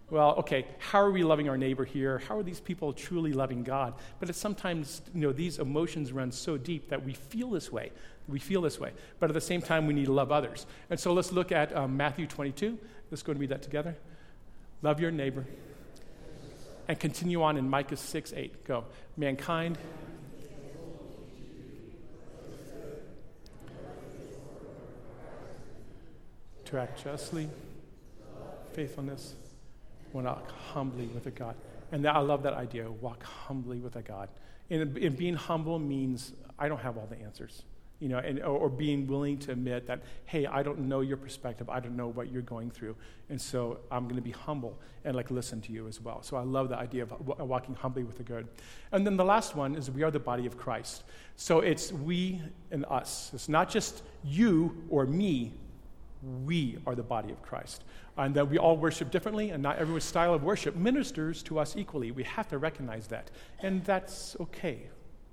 well, okay, how are we loving our neighbor here? How are these people truly loving God? But it's sometimes, you know, these emotions run so deep that we feel this way. We feel this way. But at the same time, we need to love others. And so let's look at um, Matthew 22. Let's go and read that together. Love your neighbor. And continue on in Micah 6 8. Go. Mankind. To act justly, faithfulness walk humbly with a God. And that, I love that idea walk humbly with a God. And, and, being humble means I don't have all the answers. You know, and, or, or, being willing to admit that, hey, I don't know your perspective. I don't know what you're going through. And so I'm going to be humble and like listen to you as well. So I love the idea of walking humbly with the good. And then the last one is we are the body of Christ. So it's we and us. It's not just you or me. We are the body of Christ and that we all worship differently, and not everyone's style of worship ministers to us equally. We have to recognize that. And that's okay.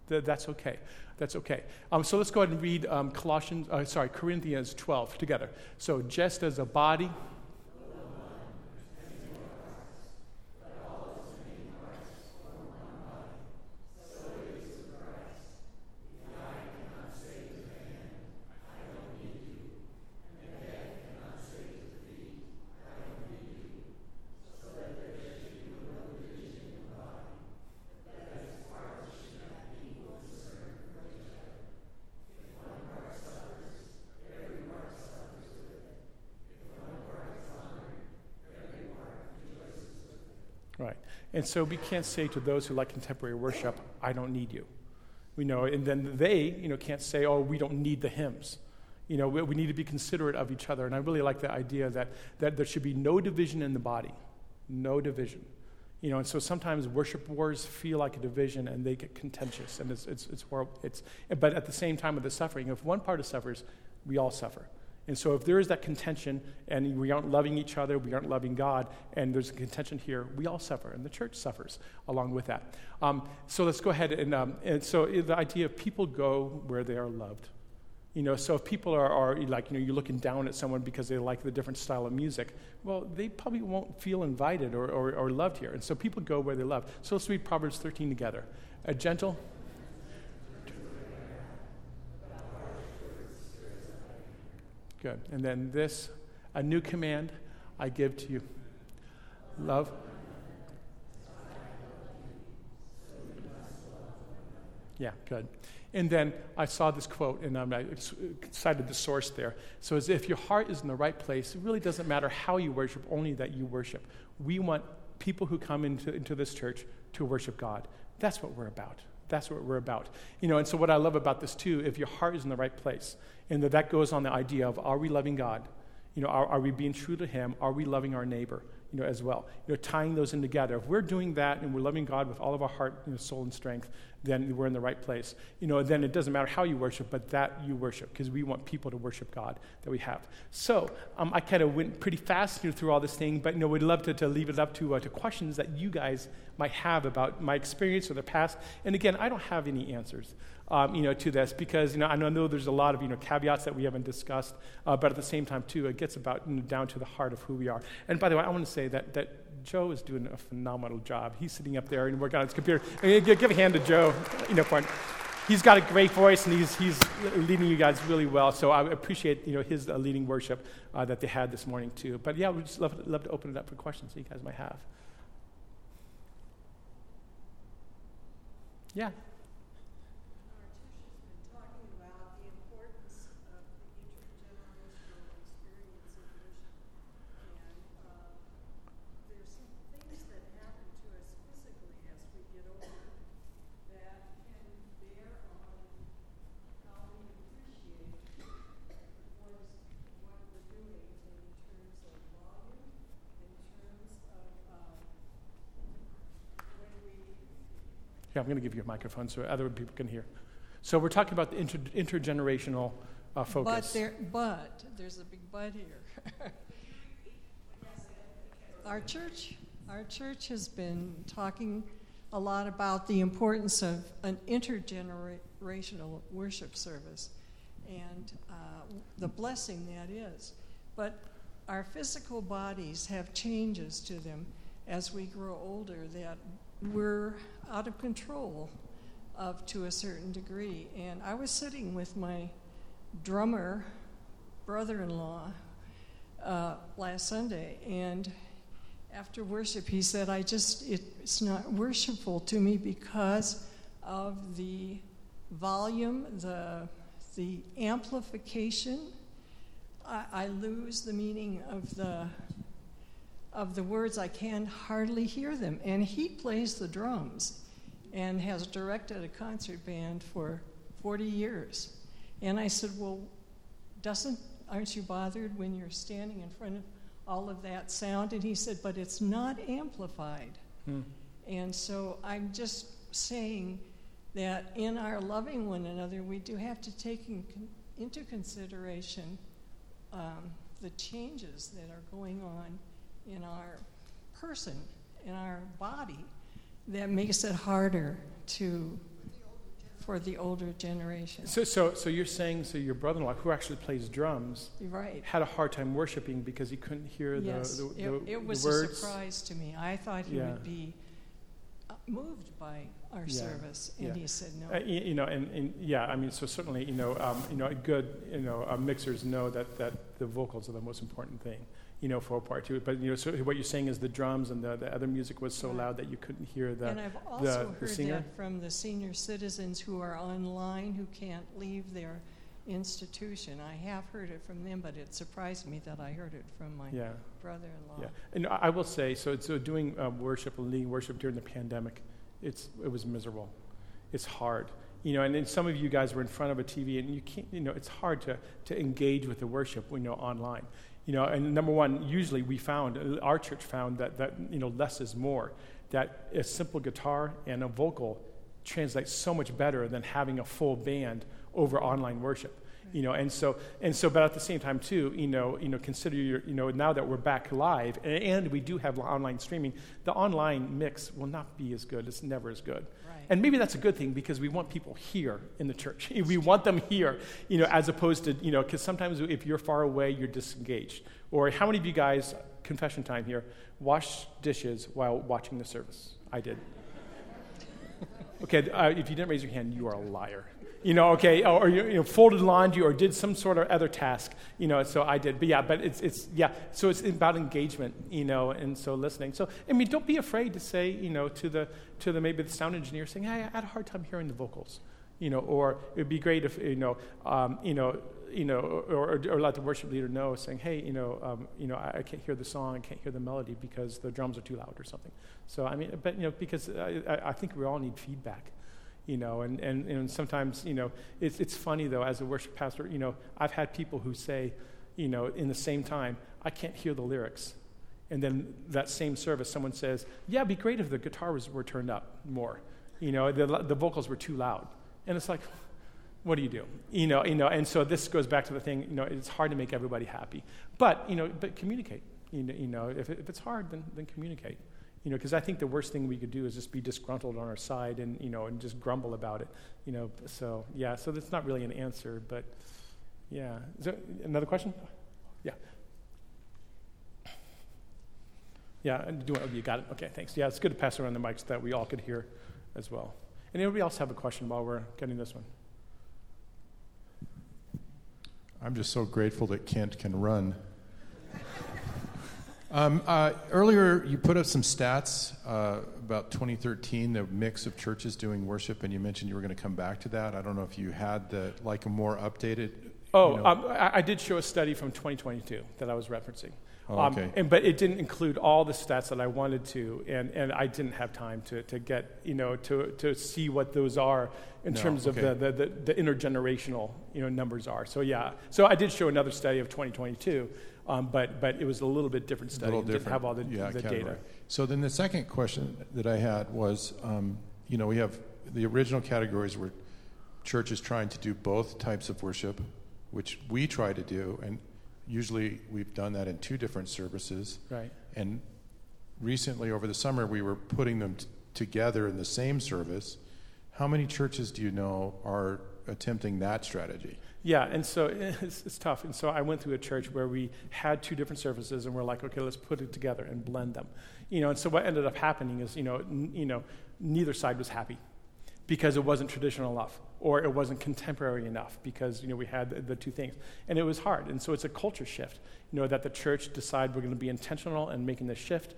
Th- that's okay. That's okay. Um, so let's go ahead and read um, Colossians, uh, sorry, Corinthians 12 together. So just as a body. Right. And so we can't say to those who like contemporary worship, I don't need you. We know, and then they, you know, can't say, oh, we don't need the hymns. You know, we, we need to be considerate of each other. And I really like the idea that, that there should be no division in the body. No division. You know, and so sometimes worship wars feel like a division and they get contentious and it's, it's, it's horrible. It's, but at the same time of the suffering, if one party suffers, we all suffer. And so, if there is that contention and we aren't loving each other, we aren't loving God, and there's a contention here, we all suffer, and the church suffers along with that. Um, so, let's go ahead and, um, and so the idea of people go where they are loved. You know, so if people are, are like, you know, you're looking down at someone because they like the different style of music, well, they probably won't feel invited or, or, or loved here. And so people go where they love. So let's read Proverbs 13 together. A gentle, Good. And then this, a new command I give to you love. Yeah, good. And then I saw this quote, and I cited the source there. So, as if your heart is in the right place, it really doesn't matter how you worship, only that you worship. We want people who come into, into this church to worship God. That's what we're about. That's what we're about. You know, and so what I love about this too, if your heart is in the right place, and that that goes on the idea of are we loving God? You know, are, are we being true to Him? Are we loving our neighbor? You know, as well. You know, tying those in together. If we're doing that and we're loving God with all of our heart, you know, soul, and strength, then we're in the right place. You know, then it doesn't matter how you worship, but that you worship, because we want people to worship God that we have. So um, I kind of went pretty fast through all this thing, but you know, we'd love to, to leave it up to, uh, to questions that you guys might have about my experience or the past. And again, I don't have any answers. Um, you know, to this because you know I know there's a lot of you know caveats that we haven't discussed, uh, but at the same time too, it gets about you know, down to the heart of who we are. And by the way, I want to say that that Joe is doing a phenomenal job. He's sitting up there and working on his computer. Give a hand to Joe, you know, he's got a great voice and he's, he's leading you guys really well. So I appreciate you know his uh, leading worship uh, that they had this morning too. But yeah, we'd just love, love to open it up for questions that you guys might have. Yeah. Yeah, I'm going to give you a microphone so other people can hear. So we're talking about the inter- intergenerational uh, focus. But, there, but there's a big but here. our church, our church has been talking a lot about the importance of an intergenerational worship service and uh, the blessing that is. But our physical bodies have changes to them as we grow older that we're out of control of to a certain degree. And I was sitting with my drummer brother-in-law uh, last Sunday, and after worship, he said, "I just it's not worshipful to me because of the volume, the the amplification. I, I lose the meaning of the of the words, I can hardly hear them. And he plays the drums and has directed a concert band for 40 years. And I said, Well, doesn't, aren't you bothered when you're standing in front of all of that sound? And he said, But it's not amplified. Hmm. And so I'm just saying that in our loving one another, we do have to take in, into consideration um, the changes that are going on in our person, in our body, that makes it harder to for the older generation. So, so, so you're saying, so your brother-in-law, who actually plays drums, Right. had a hard time worshiping because he couldn't hear the, Yes, the, it, the, it was the a surprise to me. I thought he Yeah. would be uh, moved by our Yeah, service, and yeah. he said no. Uh, y- you know, and, and yeah, I mean, so certainly, you know, um, you know, a good, you know, uh, mixers know that, that the vocals are the most important thing, you know, for a part two. But you know, so what you're saying is the drums and the, the other music was so Right. loud that you couldn't hear the. and I've also the heard singer? that from the senior citizens who are online who can't leave their institution. I have heard it from them, but it surprised me that I heard it from my yeah, brother-in-law. yeah. And I will say, so so doing um, worship and leading worship during the pandemic, it's it was miserable. It's hard. You know, and then some of you guys were in front of a TV, and you can't. You know, it's hard to to engage with the worship. We know online. You know, and number one, usually we found uh, our church found that that you know less is more. That a simple guitar and a vocal translates so much better than having a full band over online worship. You know, and so and so, but at the same time too, you know, you know, consider your, you know, now that we're back live and, and we do have online streaming, the online mix will not be as good. It's never as good. Right. And maybe that's a good thing because we want people here in the church. <laughs> We want them here, you know, as opposed to, you know, because sometimes if you're far away, you're disengaged. Or how many of you guys, confession time here, wash dishes while watching the service? I did. <laughs> Okay, uh, if you didn't raise your hand, you are a liar. You know, okay, or you, you know, folded laundry or did some sort of other task. You know, so I did. But yeah, but it's it's yeah. So it's about engagement. You know, and so listening. So I mean, don't be afraid to say you know to the to the maybe the sound engineer saying, hey, I had a hard time hearing the vocals. You know, or it'd be great if you know um, you know you know, or, or, or let the worship leader know, saying, "Hey, you know, um, you know, I, I can't hear the song, I can't hear the melody because the drums are too loud or something." So I mean, but you know, because I, I think we all need feedback, you know, and, and, and sometimes you know, it's it's funny though as a worship pastor, you know, I've had people who say, you know, in the same time, I can't hear the lyrics, and then that same service, someone says, "Yeah, it'd be great if the guitar was were turned up more, you know, the the vocals were too loud," and it's like what do you do? You know, you know, and so this goes back to the thing, you know, it's hard to make everybody happy. But, you know, but communicate. You know, you know if, if it's hard, then, then communicate. You know, because I think the worst thing we could do is just be disgruntled on our side and, you know, and just grumble about it. You know, so, yeah, so that's not really an answer, but, yeah. Is there another question? Yeah. Yeah, do, oh, you got it. Okay, thanks. Yeah, it's good to pass around the mics so that we all could hear as well. Anybody else have a question while we're getting this one? I'm just so grateful that Kent can run. Um, uh, earlier, you put up some stats uh, about 2013, the mix of churches doing worship, and you mentioned you were going to come back to that. I don't know if you had the like a more updated. Oh, you know- um, I, I did show a study from 2022 that I was referencing. Oh, Um, okay. and, but it didn't include all the stats that I wanted to, and, and I didn't have time to, to get, you know, to, to see what those are in No, terms of the, the, the, the intergenerational, you know, numbers are. So yeah, so I did show another study of 2022, um, but, but it was a little bit different a study. little It didn't have all the, yeah, the category. data. So then the second question that I had was, um, you know, we have the original categories were churches trying to do both types of worship, which we try to do, and usually we've done that in two different services. Right. And recently, over the summer, we were putting them t- together in the same service. How many churches do you know are attempting that strategy? Yeah, and so <laughs> it's, it's tough. And so I went through a church where we had two different services, and we're like, okay, let's put it together and blend them. You know, and so what ended up happening is, you know, n- you know, neither side was happy because it wasn't traditional enough or it wasn't contemporary enough because you know we had the, the two things and it was hard and so it's a culture shift you know that the church decide we're going to be intentional and making this shift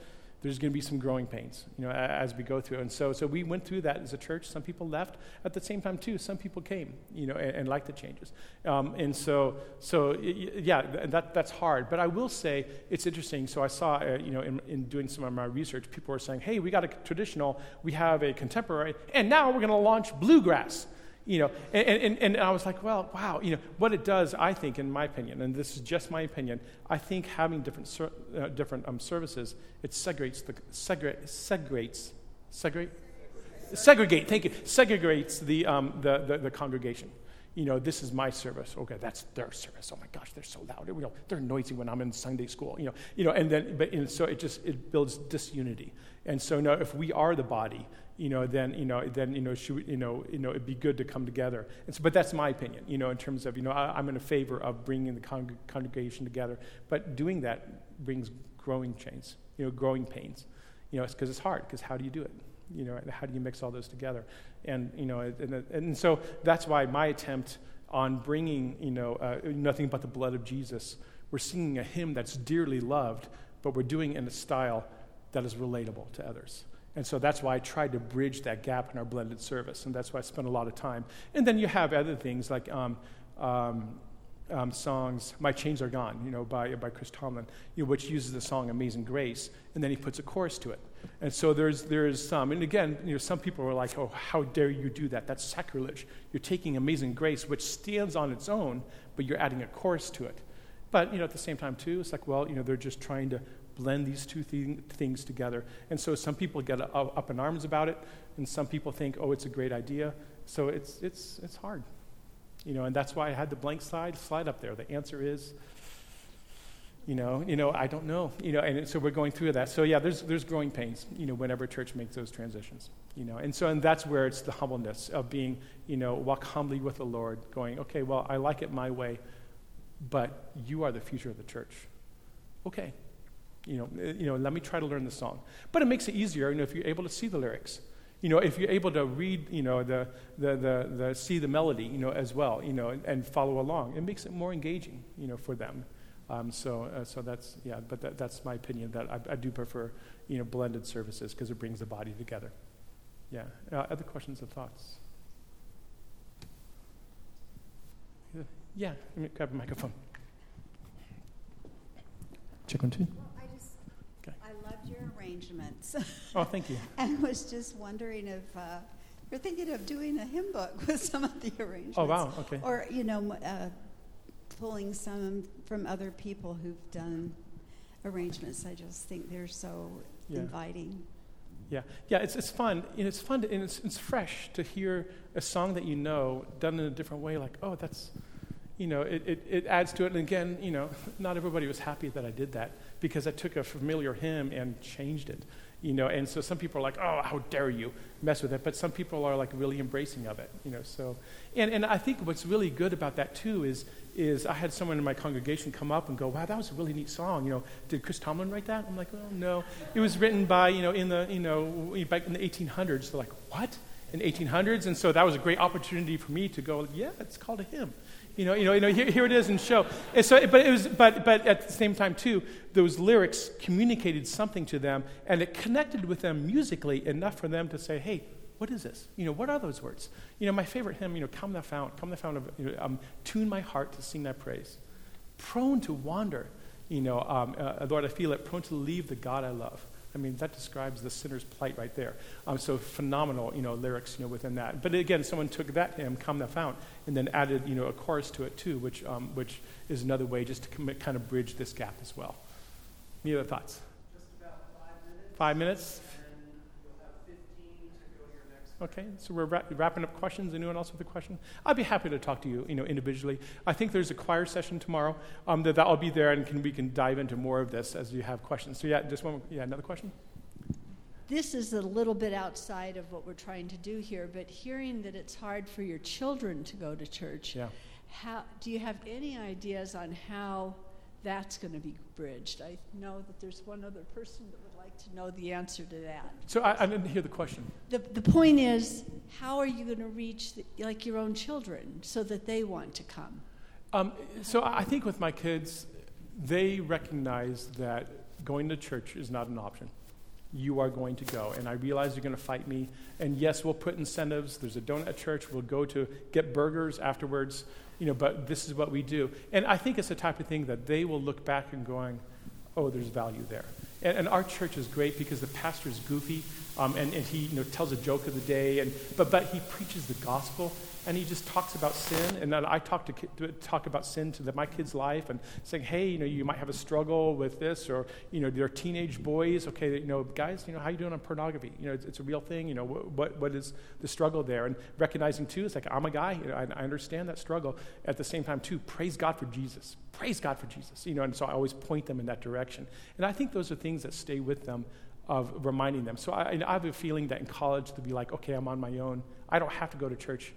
there's going to be some growing pains you know as we go through. And so so we went through that as a church. Some people left at the same time too. Some people came you know and, and liked the changes. Um, and so so yeah th- that that's hard. But i will say it's interesting. So i saw uh, you know in, in doing some of my research people were saying hey we got a traditional we have a contemporary and now we're going to launch bluegrass you know and, and, and i was like well wow you know what it does i think in my opinion and this is just my opinion i think having different ser- uh, different um, services it segregates the segre- segregates segregate segregate. Thank you. Segregates the, um, the, the, the congregation. You know, this is my service. Okay, that's their service. Oh my gosh, they're so loud. You know, they're noisy when I'm in Sunday school. You know, you know, and then, but and so it just it builds disunity. And so now, if we are the body, you know, then you know, then you know, should, you know, you know, it'd be good to come together. And So, but that's my opinion. You know, in terms of you know, I, am in favor of bringing the con- congregation together, but doing that brings growing chains. You know, growing pains. You know, because it's, it's hard. Because how do you do it? You know, how do you mix all those together? And, you know, and, and so that's why my attempt on bringing, you know, uh, nothing but the blood of Jesus, we're singing a hymn that's dearly loved, but we're doing it in a style that is relatable to others. And so that's why I tried to bridge that gap in our blended service, and that's why I spent a lot of time. And then you have other things like um, um, um, songs, My Chains Are Gone, you know, by, by Chris Tomlin, you know, which uses the song Amazing Grace, and then he puts a chorus to it. And so there's, there's some, and again, you know, some people are like, oh, how dare you do that? That's sacrilege. You're taking Amazing Grace, which stands on its own, but you're adding a chorus to it. But, you know, at the same time, too, it's like, well, you know, they're just trying to blend these two thing, things together. And so some people get up in arms about it, and some people think, oh, it's a great idea. So it's, it's, it's hard. You know, and that's why I had the blank slide slide up there. The answer is you know, you know, I don't know, you know, and so we're going through that. So yeah, there's there's growing pains, you know, whenever church makes those transitions, you know, and so and that's where it's the humbleness of being, you know, walk humbly with the Lord, going, okay, well, I like it my way, but you are the future of the church. Okay, you know, eh, you know, let me try to learn the song, but it makes it easier, you know, if you're able to see the lyrics. You know, if you're able to read, you know, the, the, the, the see the melody, you know, as well, you know, and, and follow along, it makes it more engaging, you know, for them. Um, so, uh, so that's yeah, but that, that's my opinion. That I, I do prefer you know blended services because it brings the body together. Yeah. Uh, other questions or thoughts? Yeah. Let me grab a microphone. Check one two. Well, I just okay. I loved your arrangements. oh, thank you. <laughs> and was just wondering if. Uh, you're thinking of doing a hymn book with some of the arrangements. Oh wow! Okay. Or you know, uh, pulling some from other people who've done arrangements. I just think they're so yeah. inviting. Yeah, yeah, it's, it's fun. You know, it's fun to, and it's, it's fresh to hear a song that you know done in a different way. Like, oh, that's, you know, it, it, it adds to it. And again, you know, not everybody was happy that I did that because I took a familiar hymn and changed it you know, and so some people are like, oh, how dare you mess with it, but some people are like really embracing of it, you know, so, and, and I think what's really good about that too is, is I had someone in my congregation come up and go, wow, that was a really neat song, you know, did Chris Tomlin write that? I'm like, oh, no, it was written by, you know, in the, you know, back in the 1800s, they're like, what? In 1800s, and so that was a great opportunity for me to go, yeah, it's called a hymn. You know, you know, you know here, here it is in show. And so, but, it was, but, but at the same time, too, those lyrics communicated something to them, and it connected with them musically enough for them to say, hey, what is this? You know, what are those words? You know, my favorite hymn, you know, Come Thou Fount, Come Thou Fount of, you know, um, tune my heart to sing thy praise. Prone to wander, you know, um, uh, Lord, I feel it, prone to leave the God I love. I mean, that describes the sinner's plight right there. Um, so phenomenal, you know, lyrics, you know, within that. But again, someone took that hymn, "Come Thou Fount," and then added, you know, a chorus to it too, which, um, which is another way just to kind of bridge this gap as well. Any other thoughts? Just about five minutes. Five minutes. Okay, so we're ra- wrapping up questions. Anyone else with a question? I'd be happy to talk to you, you know, individually. I think there's a choir session tomorrow. Um, that I'll be there, and can, we can dive into more of this as you have questions. So yeah, just one. Yeah, another question. This is a little bit outside of what we're trying to do here, but hearing that it's hard for your children to go to church. Yeah. How do you have any ideas on how that's going to be bridged? I know that there's one other person that would to know the answer to that. So I, I didn't hear the question. The, the point is, how are you going to reach the, like your own children so that they want to come? Um, so I think with my kids, they recognize that going to church is not an option. You are going to go, and I realize you're going to fight me. And yes, we'll put incentives. There's a donut at church. We'll go to get burgers afterwards. You know, but this is what we do. And I think it's the type of thing that they will look back and going, "Oh, there's value there." And, and, our church is great because the pastor is goofy, um, and, and he you know, tells a joke of the day, and, but, but he preaches the gospel and he just talks about sin. And then I talk, to, talk about sin to the, my kid's life and saying, hey, you know, you might have a struggle with this, or, you know, they're teenage boys. Okay, you know, guys, you know, how you doing on pornography? You know, it's, it's a real thing. You know, what, what, what is the struggle there? And recognizing, too, it's like, I'm a guy. You know, I, I understand that struggle. At the same time, too, praise God for Jesus. Praise God for Jesus. You know, and so I always point them in that direction. And I think those are things that stay with them of reminding them. So I, I have a feeling that in college they'll be like, okay, I'm on my own. I don't have to go to church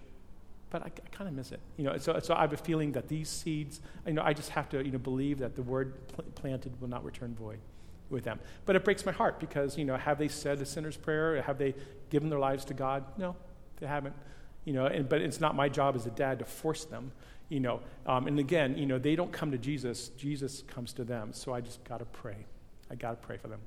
but I, I kind of miss it. You know, so, so I have a feeling that these seeds, you know, I just have to, you know, believe that the word pl- planted will not return void with them. But it breaks my heart because, you know, have they said a sinner's prayer? Have they given their lives to God? No, they haven't. You know, and, but it's not my job as a dad to force them, you know. Um, and again, you know, they don't come to Jesus. Jesus comes to them. So I just got to pray. I got to pray for them.